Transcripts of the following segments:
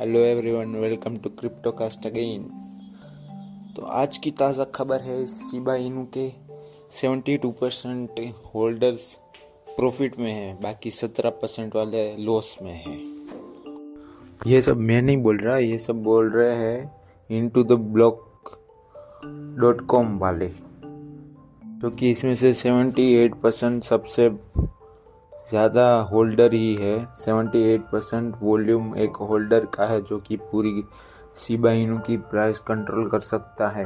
Hello everyone welcome to Cryptocast again तो आज की ताज़ा खबर है शिबा इनू के 72 परसेंट होल्डर्स प्रॉफिट में है, बाकी 17 परसेंट वाले लॉस में हैं। ये सब मैं नहीं बोल रहा, ये सब बोल रहे हैं Into the Block dot com वाले क्योंकि इसमें से 78 परसेंट सबसे ज़्यादा होल्डर ही है। 78 परसेंट वॉल्यूम एक होल्डर का है जो कि पूरी सीबा इनू की प्राइस कंट्रोल कर सकता है।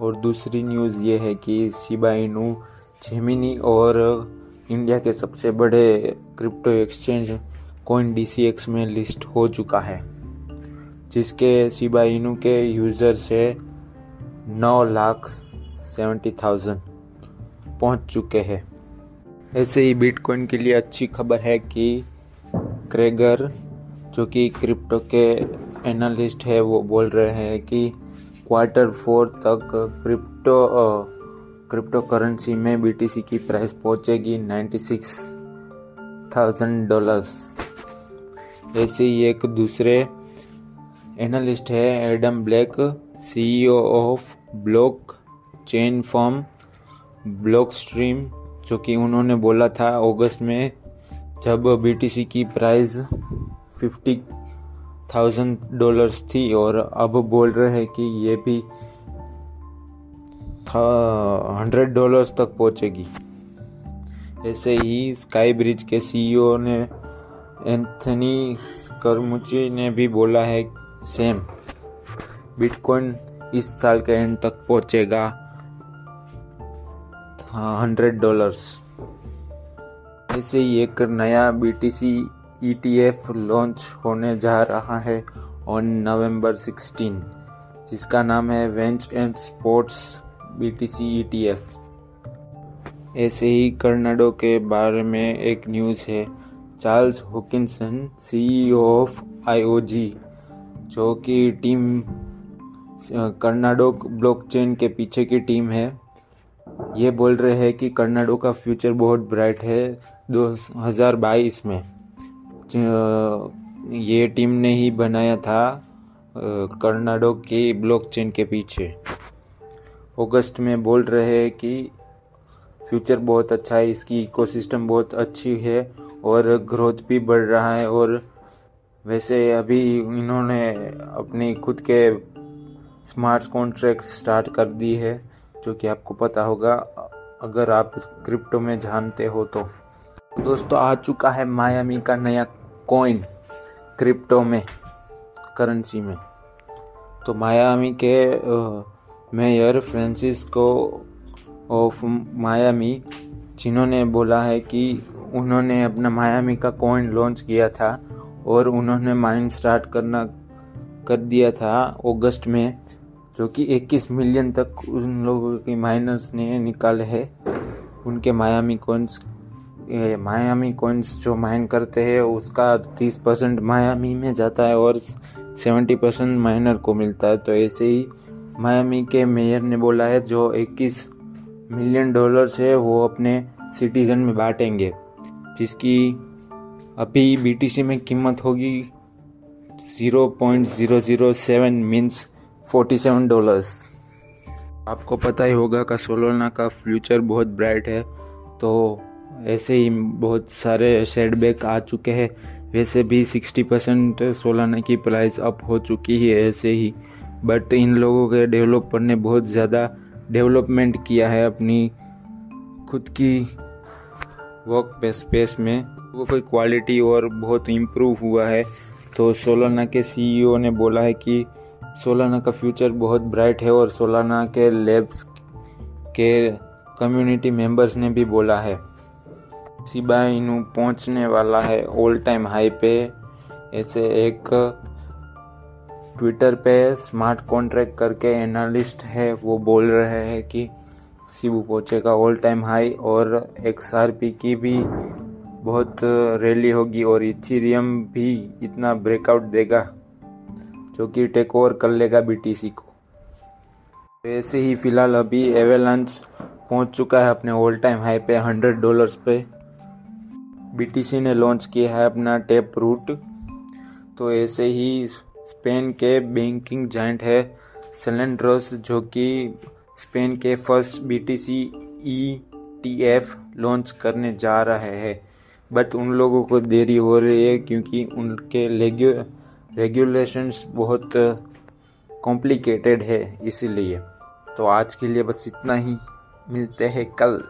और दूसरी न्यूज़ ये है कि सीबा इनू जेमिनी और इंडिया के सबसे बड़े क्रिप्टो एक्सचेंज कोइन डी में लिस्ट हो चुका है, जिसके सीबा इनू के यूज़र से नौ लाख सेवेंटी थाउज़ेंड पहुँच चुके हैं। ऐसे ही बिटकॉइन के लिए अच्छी खबर है कि क्रेगर जो कि क्रिप्टो के एनालिस्ट है, वो बोल रहे हैं कि क्वार्टर फोर तक क्रिप्टो क्रिप्टो करेंसी में बीटीसी की प्राइस पहुंचेगी नाइन्टी सिक्स थाउज़ेंड डॉलर्स ऐसे ही एक दूसरे एनालिस्ट है Adam Black CEO of blockchain firm Blockstream जो कि उन्होंने बोला था अगस्त में, जब बीटीसी की प्राइस फिफ्टी थाउज़ेंड डॉलर्स थी और अब बोल रहे हैं कि ये भी हंड्रेड डॉलर्स तक पहुंचेगी। ऐसे ही स्काई ब्रिज के सीईओ ने एंथनी करमुची ने भी बोला है सेम बिटकॉइन इस साल के एंड तक पहुंचेगा। हंड्रेड डॉलर्स ऐसे ही एक नया B T C E T F launch होने जा रहा है ऑन नवंबर 16 जिसका नाम है वेंच and sports T C E F ऐसे ही कर्नाडो के बारे में एक न्यूज़ है. Charles Hoskinson CEO of IOG जो कि टीम कर्नाडो ब्लॉकचेन के पीछे की टीम है ये बोल रहे हैं कि कर्नाडो का फ्यूचर बहुत ब्राइट है 2022 में। ये टीम ने ही बनाया था कर्नाडो के ब्लॉकचेन के पीछे। अगस्त में बोल रहे हैं कि फ्यूचर बहुत अच्छा है, इसकी इकोसिस्टम बहुत अच्छी है और ग्रोथ भी बढ़ रहा है और वैसे अभी इन्होंने अपनी खुद के स्मार्ट कॉन्ट्रैक्ट स्टार्ट कर दी है। जो कि आपको पता होगा, अगर आप क्रिप्टो में जानते हो तो। दोस्तों, आ चुका है मायामी का नया कॉइन क्रिप्टो में करेंसी में। तो मायामी के मेयर फ्रांसिस्को ऑफ़ मायामी जिन्होंने बोला है कि उन्होंने अपना मायामी का कॉइन लॉन्च किया था और उन्होंने माइन स्टार्ट करना कर दिया था अगस्त में। जो कि 21 मिलियन तक उन लोगों की माइनर्स ने निकाले हैं। उनके मायामी कॉइन्स मायामी कॉइन्स जो माइन करते हैं, उसका 30 परसेंट मायामी में जाता है और 70 परसेंट माइनर को मिलता है। तो ऐसे ही मायामी के मेयर ने बोला है, जो 21 मिलियन डॉलर्स है, वो अपने सिटीजन में बांटेंगे। जिसकी अभी बीटीसी में कीमत होगी 0.007 मीन्स फोर्टी सेवन डॉलर्स आपको पता ही होगा का सोलोना का फ्यूचर बहुत ब्राइट है तो ऐसे ही बहुत सारे सेटबैक आ चुके हैं। वैसे भी सिक्सटी परसेंट सोलाना की प्राइस अप हो चुकी है ऐसे ही। बट इन लोगों के डेवलपर ने बहुत ज़्यादा डेवलपमेंट किया है अपनी खुद की वर्क स्पेस में। वो कोई क्वालिटी और बहुत इम्प्रूव हुआ है। तो सोलाना के सीईओ ने बोला है कि सोलाना का फ्यूचर बहुत ब्राइट है और सोलाना के लेब्स के कम्युनिटी मेंबर्स ने भी बोला है। सिबा इनू पहुँचने वाला है ऑल टाइम हाई पे। ऐसे एक ट्विटर पे स्मार्ट कॉन्ट्रैक्ट करके एनालिस्ट है, वो बोल रहे हैं कि शिबू पहुंचेगा ऑल टाइम हाई और एक्सआरपी की भी बहुत रैली होगी और इथीरियम भी इतना ब्रेकआउट देगा। जो कि टेक ओवर कर लेगा बीटीसी को। वैसे ही फ़िलहाल अभी एवेलांस पहुँच चुका है अपने ऑल टाइम हाई पे हंड्रेड डॉलर्स पे। बीटीसी ने लॉन्च किया है अपना टेप रूट तो ऐसे ही स्पेन के बैंकिंग जाइंट है सेलेंड्रोस जो कि स्पेन के first BTC E T F launch करने जा रहा है। बट उन लोगों को देरी हो रही है क्योंकि उनके रेगुलेशंस बहुत कॉम्प्लिकेटेड है, इसीलिए। तो आज के लिए बस इतना ही। मिलते हैं कल।